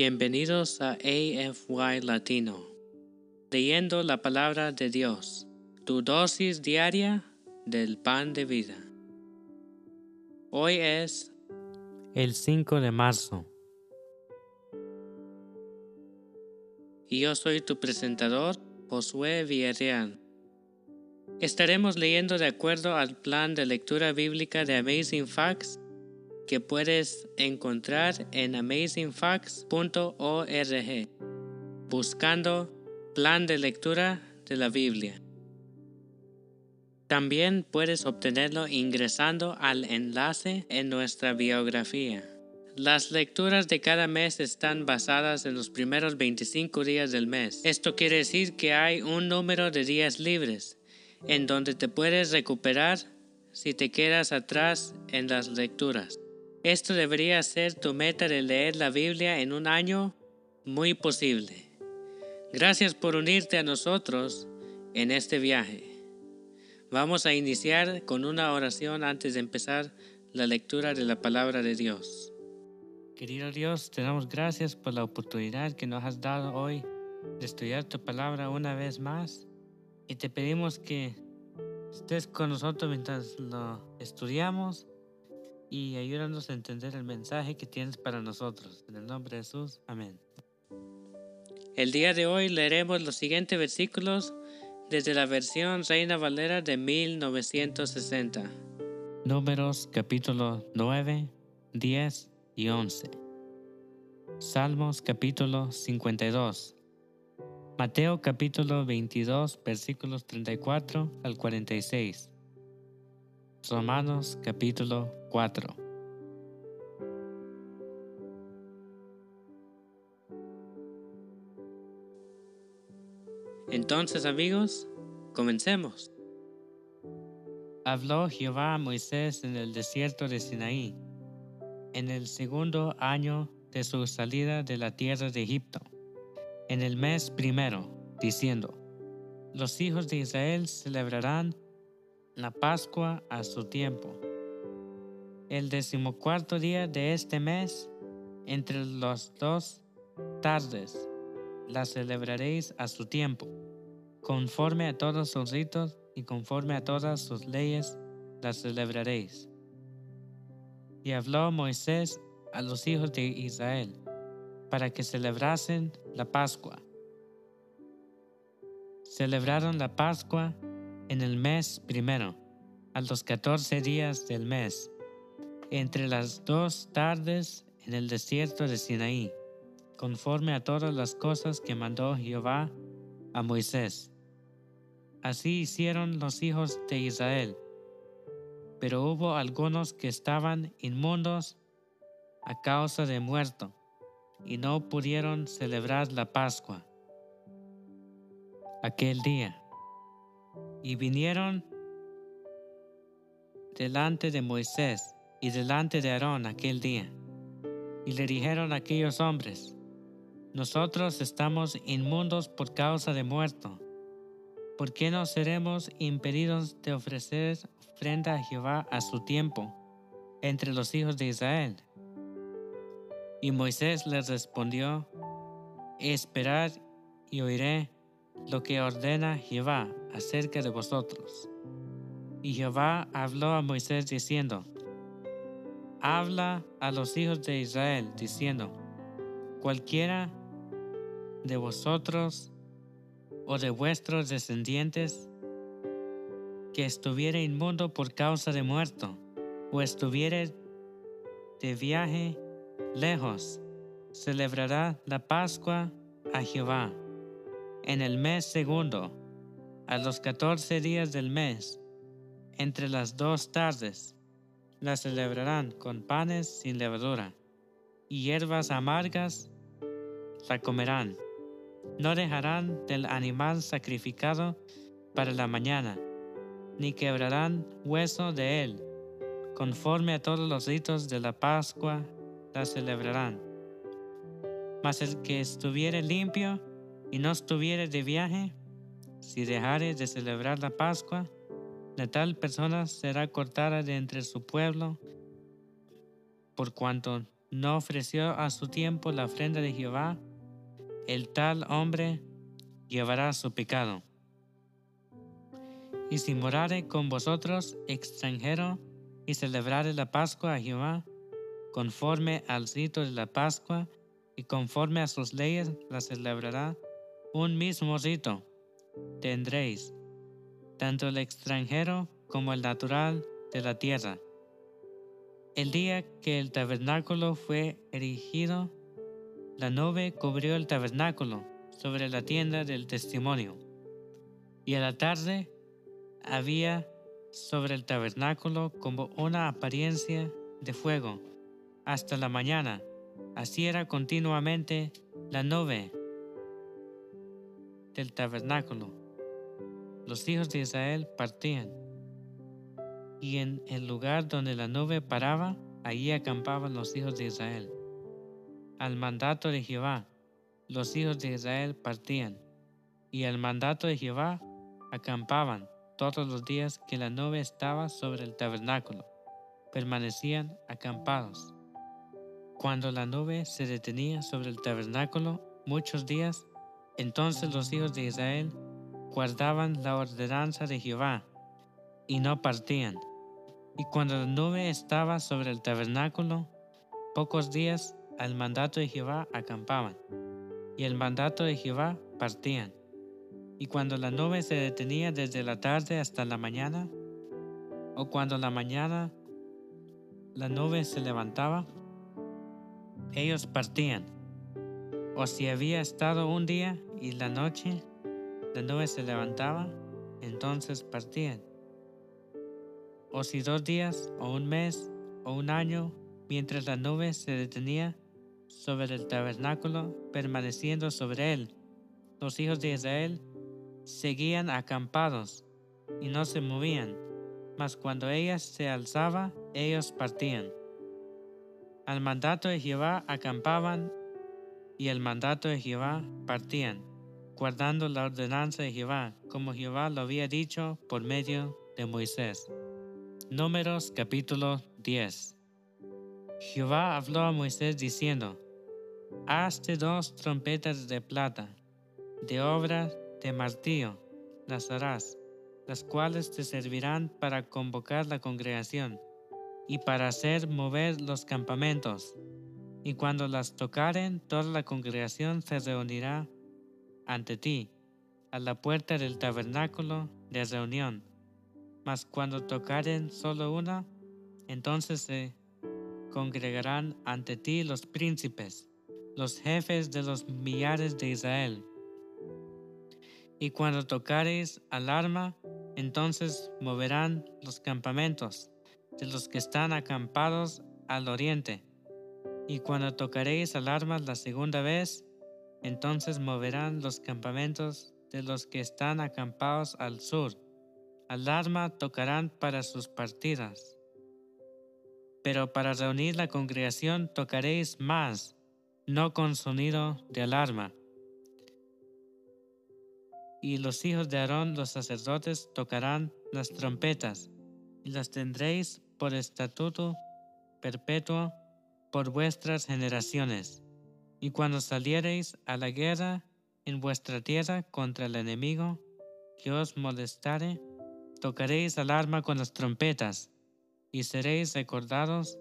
Bienvenidos a AFY Latino, leyendo la palabra de Dios, tu dosis diaria del pan de vida. Hoy es el 5 de marzo. Y yo soy tu presentador, Josué Villarreal. Estaremos leyendo de acuerdo al plan de lectura bíblica de Amazing Facts que puedes encontrar en amazingfacts.org buscando plan de lectura de la Biblia. También puedes obtenerlo ingresando al enlace en nuestra biografía. Las lecturas de cada mes están basadas en los primeros 25 días del mes. Esto quiere decir que hay un número de días libres en donde te puedes recuperar si te quedas atrás en las lecturas. Esto debería ser tu meta de leer la Biblia en un año muy posible. Gracias por unirte a nosotros en este viaje. Vamos a iniciar con una oración antes de empezar la lectura de la palabra de Dios. Querido Dios, te damos gracias por la oportunidad que nos has dado hoy de estudiar tu palabra una vez más y te pedimos que estés con nosotros mientras lo estudiamos y ayúdanos a entender el mensaje que tienes para nosotros. En el nombre de Jesús, amén. El día de hoy leeremos los siguientes versículos desde la versión Reina Valera de 1960. Números capítulo 9, 10 y 11. Salmos capítulo 52. Mateo capítulo 22 versículos 34 al 46. Romanos capítulo 4. Entonces amigos, comencemos. Habló Jehová a Moisés en el desierto de Sinaí, en el segundo año de su salida de la tierra de Egipto, en el mes primero, diciendo, Los hijos de Israel celebrarán la Pascua a su tiempo. El decimocuarto día de este mes, entre los dos tardes, la celebraréis a su tiempo, conforme a todos sus ritos y conforme a todas sus leyes, la celebraréis. Y habló Moisés a los hijos de Israel para que celebrasen la Pascua. Celebraron la Pascua en el mes primero, a los catorce días del mes, entre las dos tardes en el desierto de Sinaí, conforme a todas las cosas que mandó Jehová a Moisés. Así hicieron los hijos de Israel. Pero hubo algunos que estaban inmundos a causa de muerto, y no pudieron celebrar la Pascua aquel día. Y vinieron delante de Moisés y delante de Aarón aquel día. Y le dijeron a aquellos hombres, nosotros estamos inmundos por causa de muerto. ¿Por qué no seremos impedidos de ofrecer ofrenda a Jehová a su tiempo entre los hijos de Israel? Y Moisés les respondió, Esperad y oiré lo que ordena Jehová acerca de vosotros. Y Jehová habló a Moisés diciendo, Habla a los hijos de Israel diciendo, cualquiera de vosotros o de vuestros descendientes que estuviere inmundo por causa de muerto, o estuviere de viaje lejos, celebrará la Pascua a Jehová en el mes segundo, a los catorce días del mes, entre las dos tardes, la celebrarán con panes sin levadura, y hierbas amargas la comerán. No dejarán del animal sacrificado para la mañana, ni quebrarán hueso de él. Conforme a todos los ritos de la Pascua, la celebrarán. Mas el que estuviere limpio y no estuviere de viaje, si dejare de celebrar la Pascua, la tal persona será cortada de entre su pueblo, por cuanto no ofreció a su tiempo la ofrenda de Jehová, el tal hombre llevará su pecado. Y si morare con vosotros extranjero y celebrare la Pascua a Jehová, conforme al rito de la Pascua y conforme a sus leyes la celebrará un mismo rito, tendréis, tanto el extranjero como el natural de la tierra. El día que el tabernáculo fue erigido, la nube cubrió el tabernáculo sobre la tienda del testimonio, y a la tarde había sobre el tabernáculo como una apariencia de fuego hasta la mañana. Así era continuamente la nube del tabernáculo. Los hijos de Israel partían, y en el lugar donde la nube paraba, allí acampaban los hijos de Israel. Al mandato de Jehová, los hijos de Israel partían, y al mandato de Jehová acampaban todos los días que la nube estaba sobre el tabernáculo, permanecían acampados. Cuando la nube se detenía sobre el tabernáculo muchos días, entonces los hijos de Israel guardaban la ordenanza de Jehová y no partían. Y cuando la nube estaba sobre el tabernáculo, pocos días al mandato de Jehová acampaban, y el mandato de Jehová partían. Y cuando la nube se detenía desde la tarde hasta la mañana, o cuando la mañana la nube se levantaba, ellos partían. O si había estado un día y la noche la nube se levantaba, entonces partían. O si dos días, o un mes, o un año, mientras la nube se detenía sobre el tabernáculo, permaneciendo sobre él, los hijos de Israel seguían acampados y no se movían, mas cuando ella se alzaba, ellos partían. Al mandato de Jehová acampaban y el mandato de Jehová partían, guardando la ordenanza de Jehová, como Jehová lo había dicho por medio de Moisés. Números capítulo 10 Jehová habló a Moisés diciendo, Hazte dos trompetas de plata, de obra de martillo las harás, las cuales te servirán para convocar la congregación y para hacer mover los campamentos. Y cuando las tocaren, toda la congregación se reunirá ante ti, a la puerta del tabernáculo de reunión. Mas cuando tocaren solo una, entonces se congregarán ante ti los príncipes, los jefes de los millares de Israel y cuando tocareis alarma, entonces moverán los campamentos de los que están acampados al oriente. Y cuando tocaréis alarmas la segunda vez, entonces moverán los campamentos de los que están acampados al sur. Alarma tocarán para sus partidas. Pero para reunir la congregación tocaréis más, no con sonido de alarma y los hijos de Aarón los sacerdotes tocarán las trompetas, y las tendréis por estatuto perpetuo por vuestras generaciones. Y cuando saliereis a la guerra en vuestra tierra contra el enemigo que os molestare, tocaréis alarma con las trompetas, y seréis recordados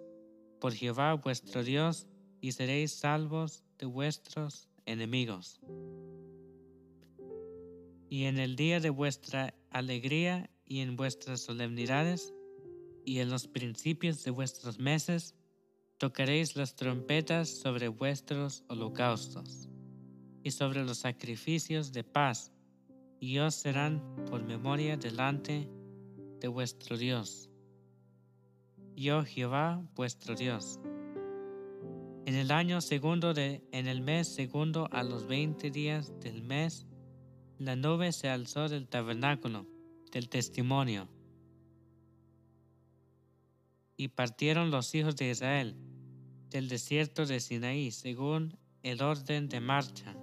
por Jehová vuestro Dios, y seréis salvos de vuestros enemigos. Y en el día de vuestra alegría y en vuestras solemnidades y en los principios de vuestros meses, tocaréis las trompetas sobre vuestros holocaustos y sobre los sacrificios de paz, y os serán por memoria delante de vuestro Dios. Yo Jehová vuestro Dios. En el año segundo de, en el mes segundo a los veinte días del mes, la nube se alzó del tabernáculo, del testimonio. Y partieron los hijos de Israel del desierto de Sinaí según el orden de marcha.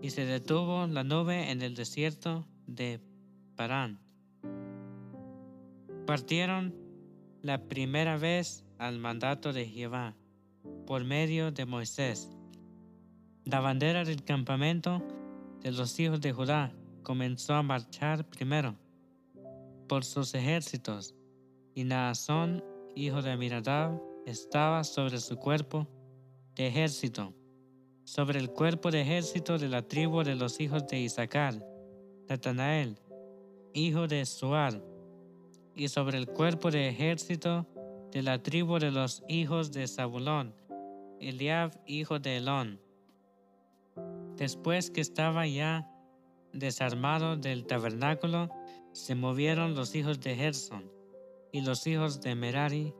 Y se detuvo la nube en el desierto de Parán. Partieron la primera vez al mandato de Jehová, por medio de Moisés. La bandera del campamento de los hijos de Judá comenzó a marchar primero por sus ejércitos, y Naasón, hijo de Aminadab, estaba sobre su cuerpo de ejército, sobre el cuerpo de ejército de la tribu de los hijos de Isaacar, Natanael, hijo de Suar, y sobre el cuerpo de ejército de la tribu de los hijos de Zabulón, Eliab, hijo de Elón. Después que estaba ya desarmado del tabernáculo, se movieron los hijos de Gerson y los hijos de Merari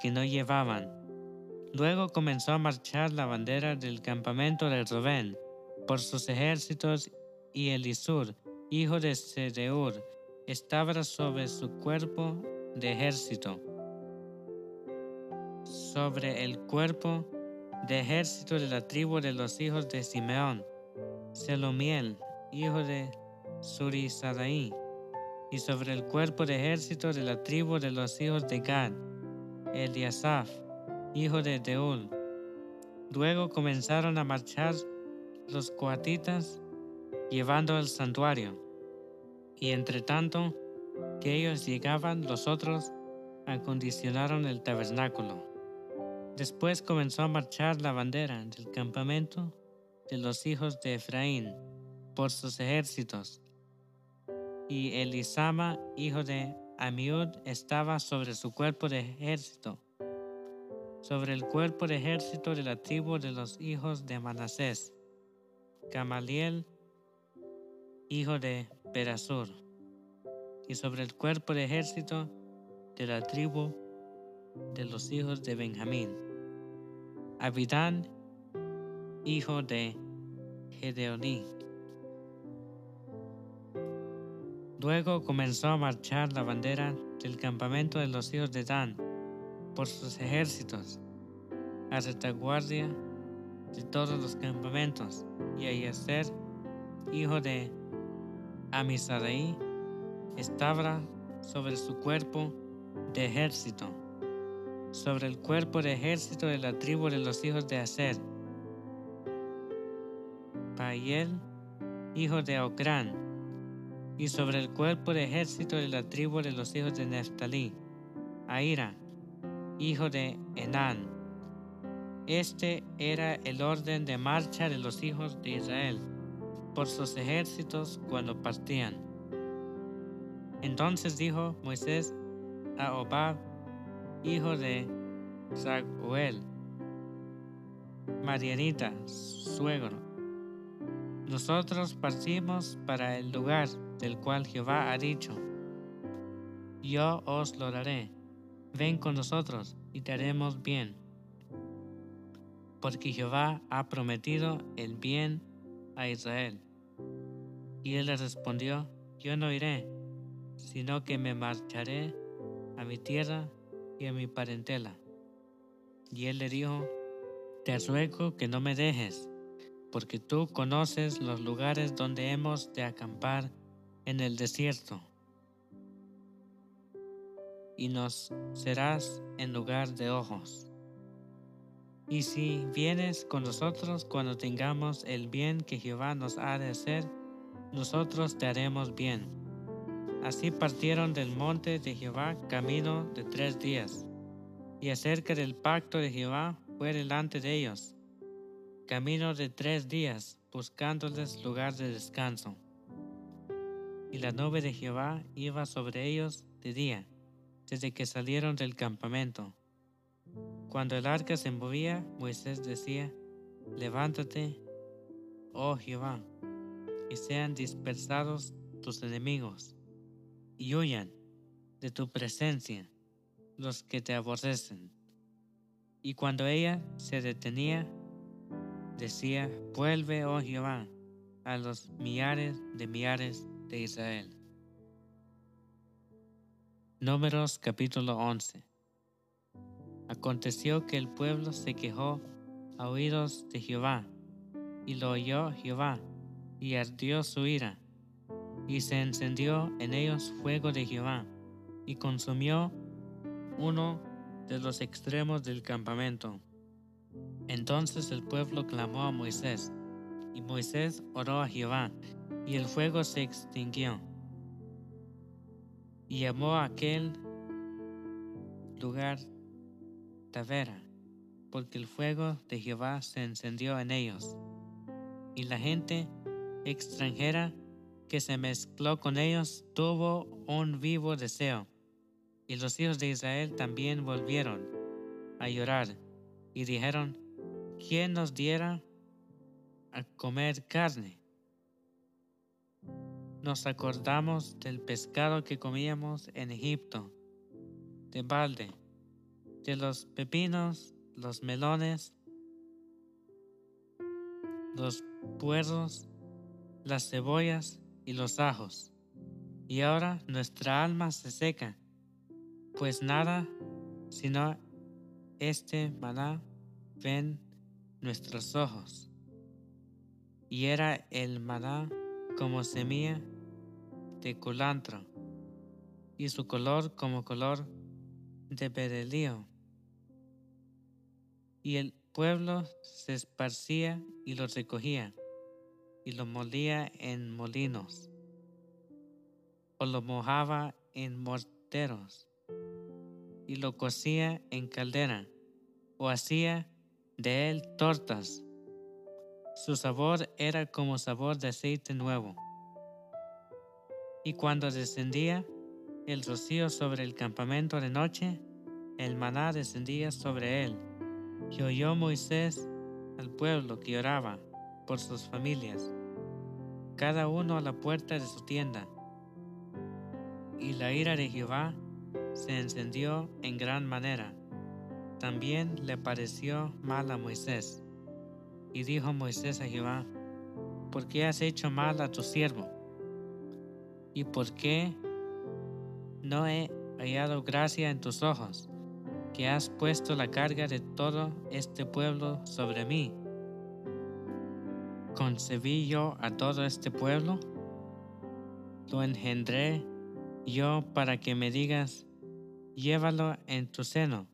que no llevaban. Luego comenzó a marchar la bandera del campamento de Rubén por sus ejércitos y Elisur, hijo de Sedeur, estaba sobre su cuerpo de ejército. Sobre el cuerpo de ejército de la tribu de los hijos de Simeón, Selomiel, hijo de Surisadaí, y sobre el cuerpo de ejército de la tribu de los hijos de Gad, Eliasaf, hijo de Deul. Luego comenzaron a marchar los coatitas llevando el santuario, y entre tanto que ellos llegaban, los otros acondicionaron el tabernáculo. Después comenzó a marchar la bandera del campamento de los hijos de Efraín por sus ejércitos, y Elisama, hijo de Amiud, estaba sobre su cuerpo de ejército, sobre el cuerpo de ejército de la tribu de los hijos de Manasés, Gamaliel, hijo de Perasur, y sobre el cuerpo de ejército de la tribu de los hijos de Benjamín, Abidán, hijo de Gedeoní. Luego comenzó a marchar la bandera del campamento de los hijos de Dan por sus ejércitos, a retaguardia de todos los campamentos, y a Yeser, hijo de Amisadaí, estaba sobre su cuerpo de ejército, sobre el cuerpo de ejército de la tribu de los hijos de Aser, Pael, hijo de Ocrán, y sobre el cuerpo de ejército de la tribu de los hijos de Neftalí, Aira, hijo de Enán. Este era el orden de marcha de los hijos de Israel por sus ejércitos cuando partían. Entonces dijo Moisés a Obab, hijo de Zaguel, Marianita, suegro, nosotros partimos para el lugar del cual Jehová ha dicho, yo os lo daré, ven con nosotros y te haremos bien. Porque Jehová ha prometido el bien a Israel. Y él le respondió, yo no iré, sino que me marcharé a mi tierra y a mi parentela. Y él le dijo, te ruego que no me dejes, porque tú conoces los lugares donde hemos de acampar en el desierto, y nos serás en lugar de ojos. Y si vienes con nosotros cuando tengamos el bien que Jehová nos ha de hacer, nosotros te haremos bien. Así partieron del monte de Jehová camino de tres días, y acerca del pacto de Jehová fue delante de ellos, camino de tres días, buscándoles lugar de descanso y la nube de Jehová iba sobre ellos de día, desde que salieron del campamento. Cuando el arca se movía, Moisés decía, Levántate, oh Jehová, y sean dispersados tus enemigos, y huyan de tu presencia los que te aborrecen. Y cuando ella se detenía, decía, Vuelve, oh Jehová, a los millares de millares de Israel. Números capítulo 11 Aconteció que el pueblo se quejó a oídos de Jehová, y lo oyó Jehová, y ardió su ira, y se encendió en ellos fuego de Jehová, y consumió uno de los extremos del campamento, Entonces el pueblo clamó a Moisés, y Moisés oró a Jehová, y el fuego se extinguió. Y llamó a aquel lugar Tavera, porque el fuego de Jehová se encendió en ellos. Y la gente extranjera que se mezcló con ellos tuvo un vivo deseo. Y los hijos de Israel también volvieron a llorar y dijeron, ¿quién nos diera a comer carne? Nos acordamos del pescado que comíamos en Egipto, de balde, de los pepinos, los melones, los puerros, las cebollas y los ajos. Y ahora nuestra alma se seca, pues nada sino este maná ven nuestros ojos. Y era el maná como semilla de culantro, y su color como color de berelío. Y el pueblo se esparcía y lo recogía, y lo molía en molinos, o lo mojaba en morteros, y lo cocía en caldera, o hacía de él tortas. Su sabor era como sabor de aceite nuevo. Y cuando descendía el rocío sobre el campamento de noche, el maná descendía sobre él. Y oyó Moisés al pueblo que oraba por sus familias, cada uno a la puerta de su tienda. Y la ira de Jehová se encendió en gran manera. También le pareció mal a Moisés. Y dijo Moisés a Jehová, ¿por qué has hecho mal a tu siervo? ¿Y por qué no he hallado gracia en tus ojos, que has puesto la carga de todo este pueblo sobre mí? ¿Concebí yo a todo este pueblo? ¿Lo engendré yo para que me digas, llévalo en tu seno,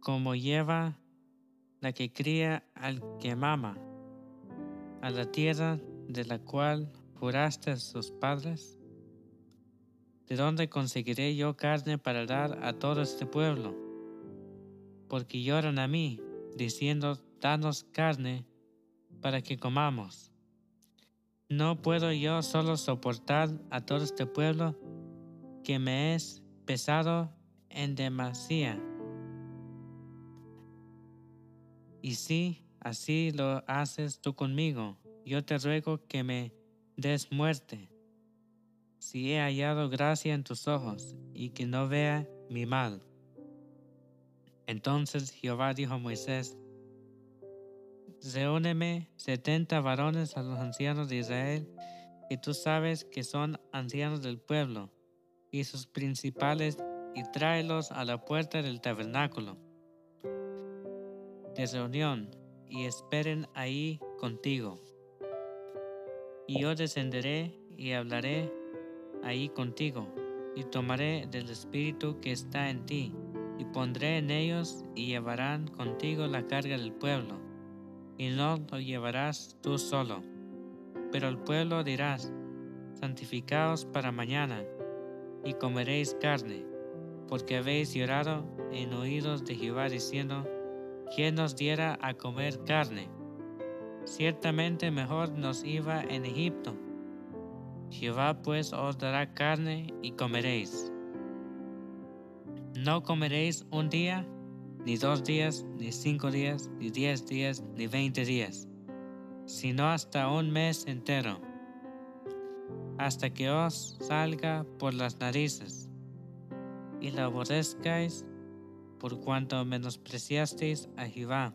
como lleva la que cría al que mama, a la tierra de la cual juraste a sus padres? ¿De dónde conseguiré yo carne para dar a todo este pueblo? Porque lloran a mí, diciendo, danos carne para que comamos. No puedo yo solo soportar a todo este pueblo que me es pesado en demasía. Y si así lo haces tú conmigo, yo te ruego que me des muerte, si he hallado gracia en tus ojos y que no vea mi mal. Entonces Jehová dijo a Moisés, Reúneme setenta varones a los ancianos de Israel, que tú sabes que son ancianos del pueblo, y sus principales, y tráelos a la puerta del tabernáculo de reunión, y esperen ahí contigo. Y yo descenderé y hablaré ahí contigo, y tomaré del espíritu que está en ti, y pondré en ellos, y llevarán contigo la carga del pueblo, y no lo llevarás tú solo. Pero al pueblo dirás, santificaos para mañana, y comeréis carne, porque habéis llorado en oídos de Jehová diciendo, ¿quién nos diera a comer carne? Ciertamente mejor nos iba en Egipto. Jehová pues os dará carne y comeréis. No comeréis un día, ni dos días, ni cinco días, ni diez días, ni veinte días, sino hasta un mes entero hasta que os salga por las narices, y la aborrezcáis por cuanto menospreciasteis a Jehová,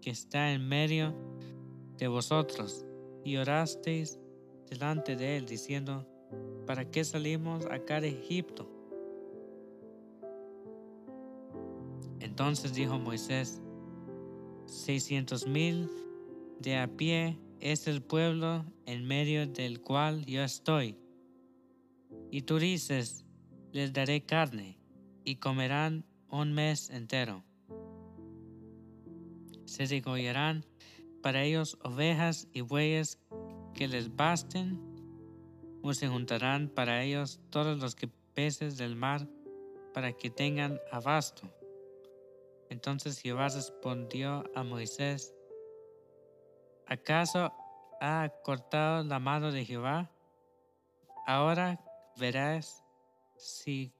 que está en medio de vosotros, y orasteis delante de él, diciendo, ¿para qué salimos acá de Egipto? Entonces dijo Moisés, seiscientos mil de a pie es el pueblo en medio del cual yo estoy. Y tú dices, les daré carne, y comerán un mes entero. Se degollarán para ellos ovejas y bueyes que les basten, o se juntarán para ellos todos los que peces del mar para que tengan abasto. Entonces Jehová respondió a Moisés, ¿acaso ha cortado la mano de Jehová? Ahora verás si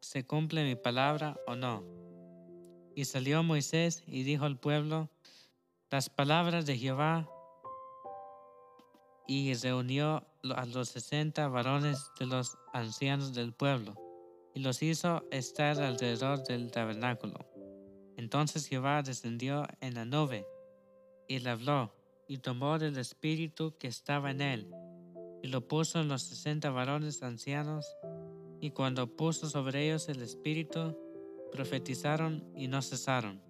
se cumple mi palabra o no. Y salió Moisés y dijo al pueblo las palabras de Jehová y reunió a los sesenta varones de los ancianos del pueblo y los hizo estar alrededor del tabernáculo. Entonces Jehová descendió en la nube y le habló y tomó del espíritu que estaba en él y lo puso en los sesenta varones ancianos y cuando puso sobre ellos el espíritu profetizaron y no cesaron.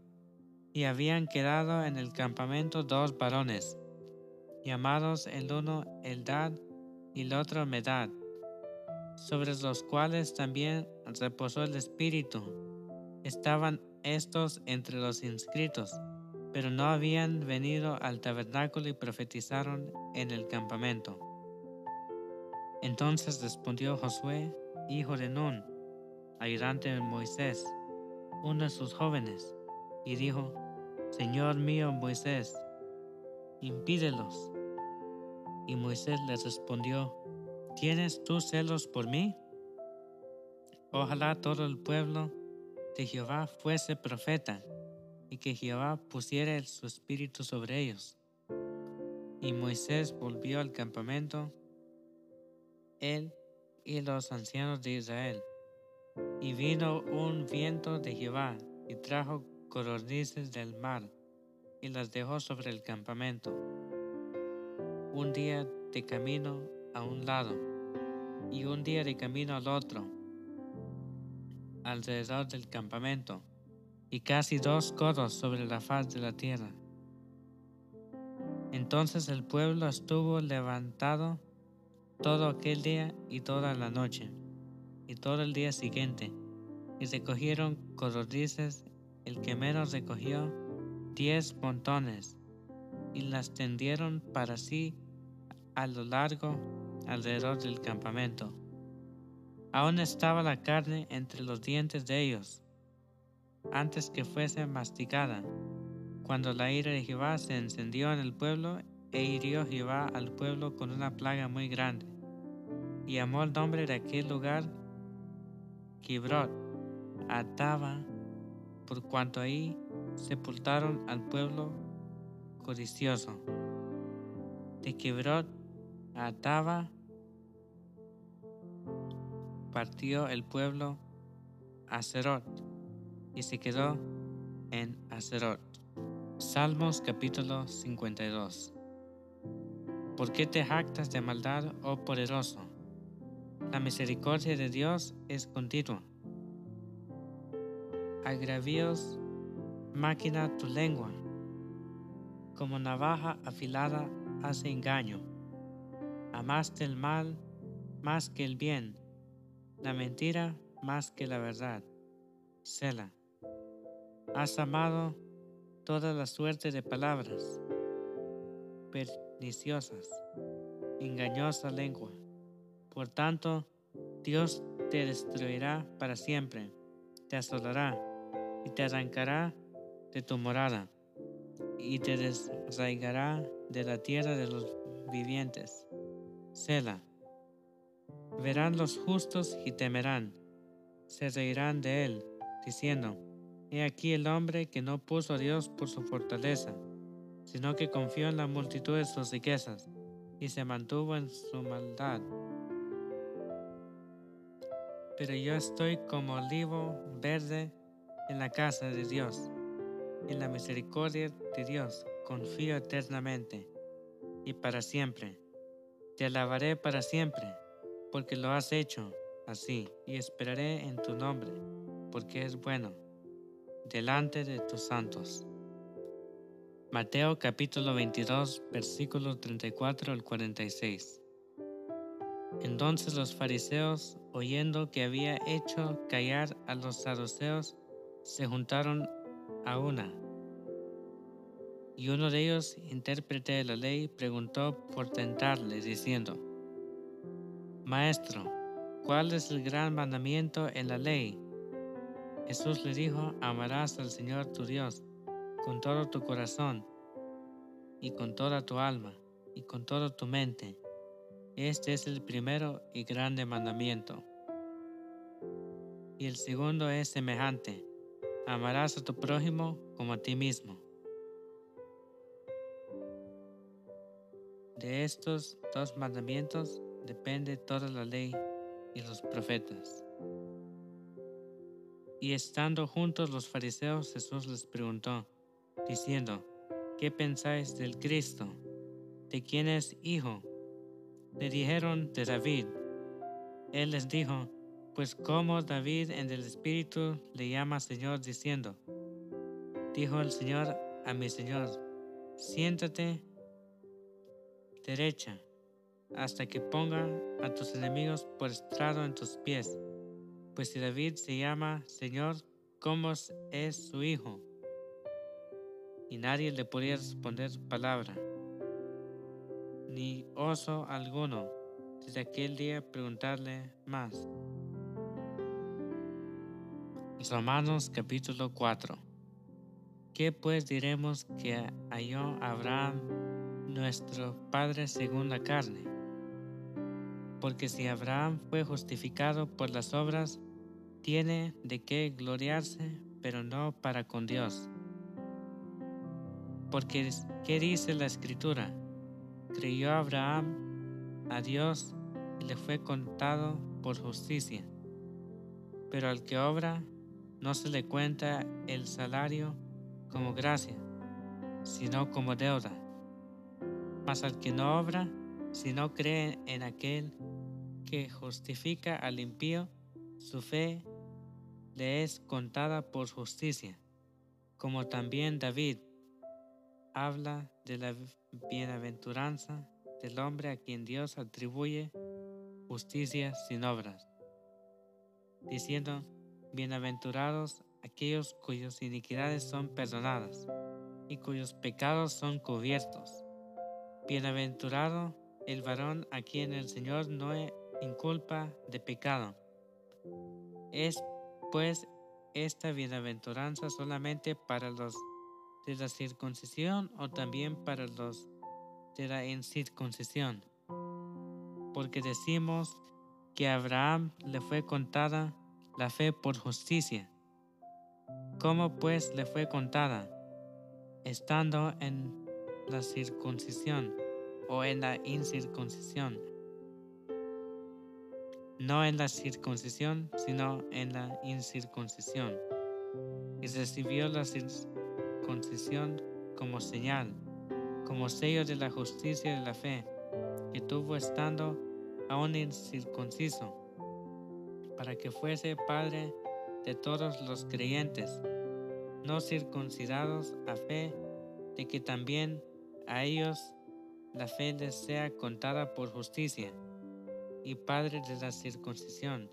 Y habían quedado en el campamento dos varones, llamados el uno Eldad y el otro Medad, sobre los cuales también reposó el Espíritu. Estaban estos entre los inscritos, pero no habían venido al tabernáculo y profetizaron en el campamento. Entonces respondió Josué, hijo de Nun, ayudante de Moisés, uno de sus jóvenes, y dijo, Señor mío Moisés, impídelos. Y Moisés le respondió, ¿tienes tú celos por mí? Ojalá todo el pueblo de Jehová fuese profeta, y que Jehová pusiera su espíritu sobre ellos. Y Moisés volvió al campamento, él y los ancianos de Israel. Y vino un viento de Jehová y trajo codornices del mar y las dejó sobre el campamento. Un día de camino a un lado y un día de camino al otro, alrededor del campamento, y casi dos codos sobre la faz de la tierra. Entonces el pueblo estuvo levantado todo aquel día y toda la noche, y todo el día siguiente, y recogieron codornices, el que menos recogió diez montones, y las tendieron para sí a lo largo alrededor del campamento. Aún estaba la carne entre los dientes de ellos, antes que fuese masticada, cuando la ira de Jehová se encendió en el pueblo e hirió Jehová al pueblo con una plaga muy grande. Y llamó el nombre de aquel lugar Kibrot, Ataba, por cuanto ahí sepultaron al pueblo codicioso. De Kibrot Ataba partió el pueblo a Zerot y se quedó en Acerot. Salmos capítulo 52 ¿Por qué te jactas de maldad, oh poderoso? La misericordia de Dios es continua. Agravios, máquina tu lengua. Como navaja afilada hace engaño. Amaste el mal más que el bien, la mentira más que la verdad. Sela. Has amado toda la suerte de palabras perniciosas, engañosa lengua. Por tanto, Dios te destruirá para siempre, te asolará y te arrancará de tu morada y te desraigará de la tierra de los vivientes. Sela. Verán los justos y temerán, se reirán de él, diciendo, He aquí el hombre que no puso a Dios por su fortaleza, sino que confió en la multitud de sus riquezas y se mantuvo en su maldad. Pero yo estoy como olivo verde en la casa de Dios. En la misericordia de Dios confío eternamente y para siempre. Te alabaré para siempre, porque lo has hecho así, y esperaré en tu nombre, porque es bueno, delante de tus santos. Mateo capítulo 22, versículos 34 al 46. Entonces los fariseos, oyendo que había hecho callar a los saduceos, se juntaron a una. Y uno de ellos, intérprete de la ley, preguntó por tentarle, diciendo, Maestro, ¿cuál es el gran mandamiento en la ley? Jesús le dijo, amarás al Señor tu Dios con todo tu corazón y con toda tu alma y con toda tu mente. Este es el primero y grande mandamiento. Y el segundo es semejante, amarás a tu prójimo como a ti mismo. De estos dos mandamientos depende toda la ley y los profetas. Y estando juntos los fariseos, Jesús les preguntó, diciendo, ¿qué pensáis del Cristo? ¿De quién es hijo? Le dijeron de David. Él les dijo, pues como David en el Espíritu le llama Señor diciendo, dijo el Señor a mi Señor, siéntate derecha hasta que ponga a tus enemigos por estrado en tus pies. Pues si David se llama Señor, ¿cómo es su hijo? Y nadie le podía responder palabra, ni oso alguno desde aquel día preguntarle más. Romanos capítulo 4 ¿Qué pues diremos que halló Abraham, nuestro Padre según la carne? Porque si Abraham fue justificado por las obras, tiene de qué gloriarse, pero no para con Dios. Porque, ¿qué dice la Escritura? Creyó Abraham a Dios y le fue contado por justicia. Pero al que obra, no se le cuenta el salario como gracia, sino como deuda. Mas al que no obra, si no cree en aquel que justifica al impío, su fe le es contada por justicia, como también David habla de la bienaventuranza del hombre a quien Dios atribuye justicia sin obras, diciendo, Bienaventurados aquellos cuyas iniquidades son perdonadas y cuyos pecados son cubiertos. Bienaventurado el varón a quien el Señor no inculpa de pecado. Es pues esta bienaventuranza solamente para los de la circuncisión o también para los de la incircuncisión. Porque decimos que a Abraham le fue contada la fe por justicia. ¿Cómo pues le fue contada? Estando en la circuncisión o en la incircuncisión. No en la circuncisión, sino en la incircuncisión. Y recibió la circuncisión como señal, como sello de la justicia de la fe, que tuvo estando aún incircunciso para que fuese Padre de todos los creyentes, no circuncidados a fe, de que también a ellos la fe les sea contada por justicia, y Padre de la circuncisión,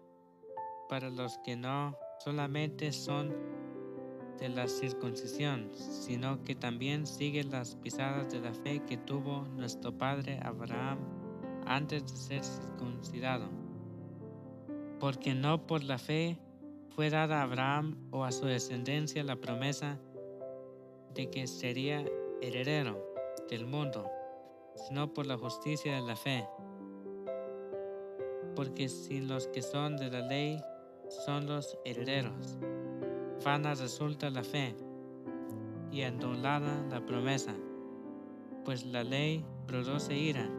para los que no solamente son de la circuncisión, sino que también siguen las pisadas de la fe que tuvo nuestro Padre Abraham antes de ser circuncidado porque no por la fe fue dada a Abraham o a su descendencia la promesa de que sería heredero del mundo, sino por la justicia de la fe. Porque si los que son de la ley son los herederos, vana resulta la fe y anulada la promesa, pues la ley produce ira,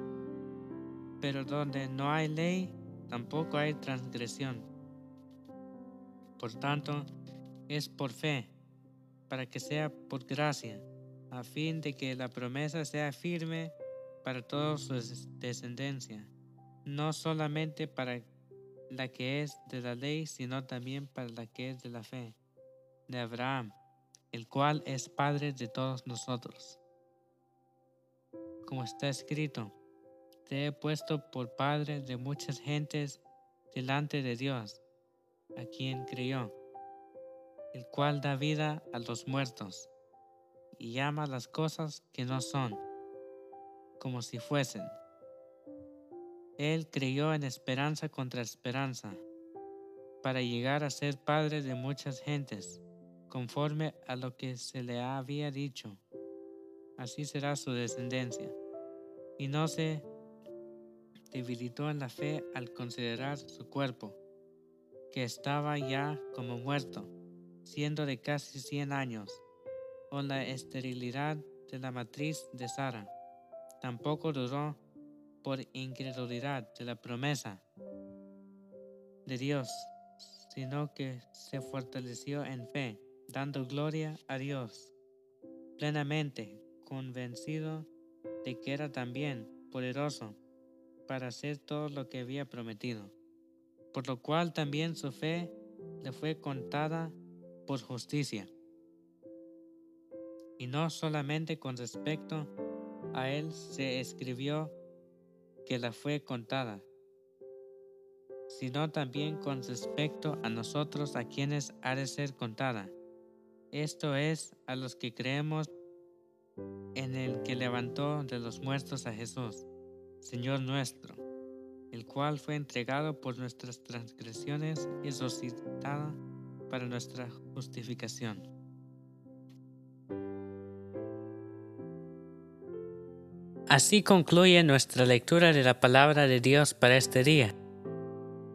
pero donde no hay ley, tampoco hay transgresión. Por tanto, es por fe, para que sea por gracia, a fin de que la promesa sea firme para toda su descendencia, no solamente para la que es de la ley, sino también para la que es de la fe, de Abraham, el cual es Padre de todos nosotros. Como está escrito, te he puesto por padre de muchas gentes delante de Dios, a quien creyó, el cual da vida a los muertos y llama las cosas que no son, como si fuesen. Él creyó en esperanza contra esperanza, para llegar a ser padre de muchas gentes, conforme a lo que se le había dicho. Así será su descendencia. Y no se debilitó en la fe al considerar su cuerpo, que estaba ya como muerto, siendo de casi cien años, o la esterilidad de la matriz de Sara. Tampoco duró por incredulidad de la promesa de Dios, sino que se fortaleció en fe, dando gloria a Dios, plenamente convencido de que era también poderoso para hacer todo lo que había prometido, por lo cual también su fe le fue contada por justicia. Y no solamente con respecto a él se escribió que la fue contada, sino también con respecto a nosotros a quienes ha de ser contada. Esto es a los que creemos en el que levantó de los muertos a Jesús, Señor nuestro, el cual fue entregado por nuestras transgresiones y resucitado para nuestra justificación. Así concluye nuestra lectura de la palabra de Dios para este día.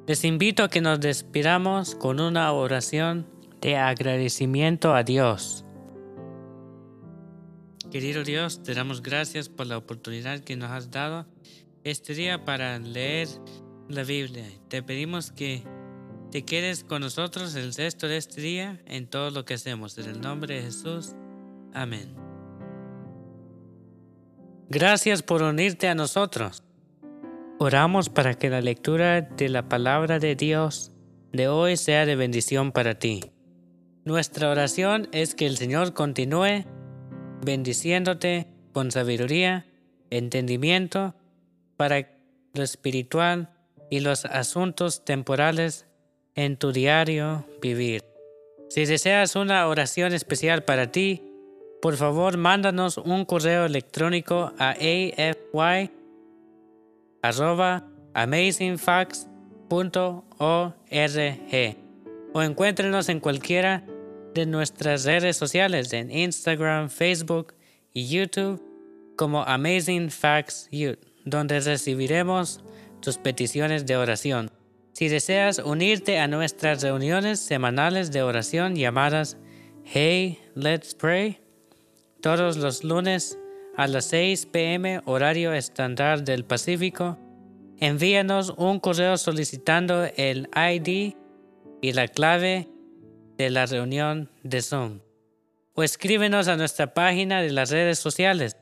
Les invito a que nos despidamos con una oración de agradecimiento a Dios. Querido Dios, te damos gracias por la oportunidad que nos has dado este día para leer la Biblia. Te pedimos que te quedes con nosotros el resto de este día en todo lo que hacemos. En el nombre de Jesús. Amén. Gracias por unirte a nosotros. Oramos para que la lectura de la palabra de Dios de hoy sea de bendición para ti. Nuestra oración es que el Señor continúe bendiciéndote con sabiduría, entendimiento para lo espiritual y los asuntos temporales en tu diario vivir. Si deseas una oración especial para ti, por favor mándanos un correo electrónico a afy.amazingfacts.org o encuéntrenos en cualquiera de nuestras redes sociales en Instagram, Facebook y YouTube como Amazing Facts Youth, donde recibiremos tus peticiones de oración. Si deseas unirte a nuestras reuniones semanales de oración llamadas Hey, Let's Pray, todos los lunes a las 6 pm horario estándar del Pacífico. Envíanos un correo solicitando el ID y la clave de la reunión de Zoom. O escríbenos a nuestra página de las redes sociales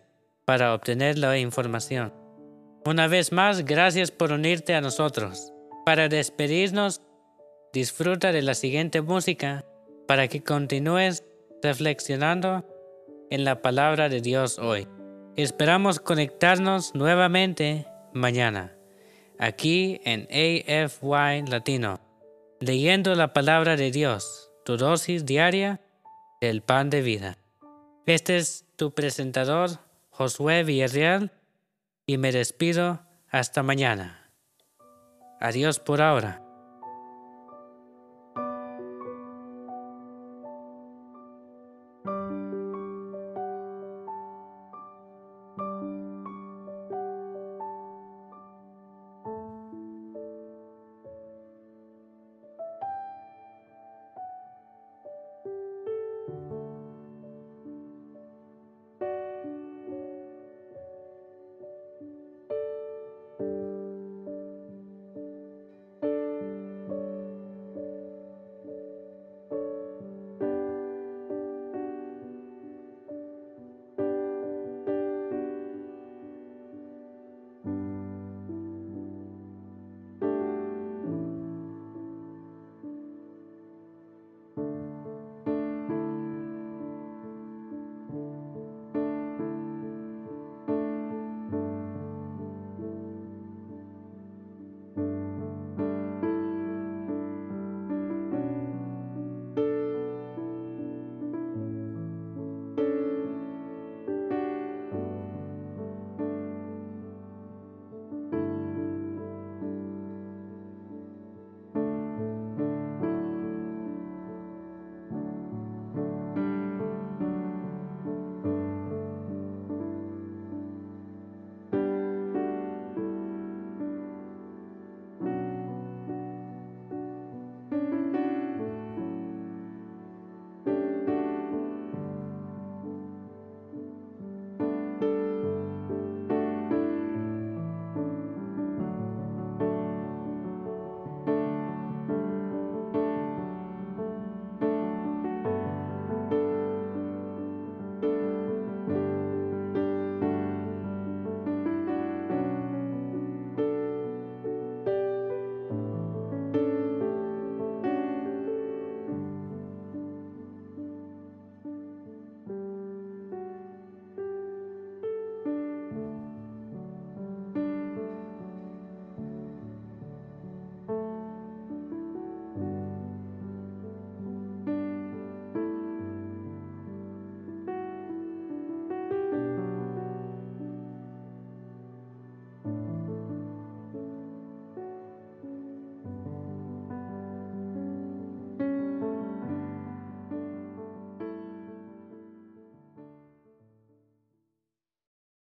para obtener la información. Una vez más, gracias por unirte a nosotros. Para despedirnos, disfruta de la siguiente música para que continúes reflexionando en la palabra de Dios hoy. Esperamos conectarnos nuevamente mañana, aquí en AFY Latino, leyendo la palabra de Dios, tu dosis diaria del pan de vida. Este es tu presentador, Josué Villarreal, y me despido hasta mañana. Adiós por ahora.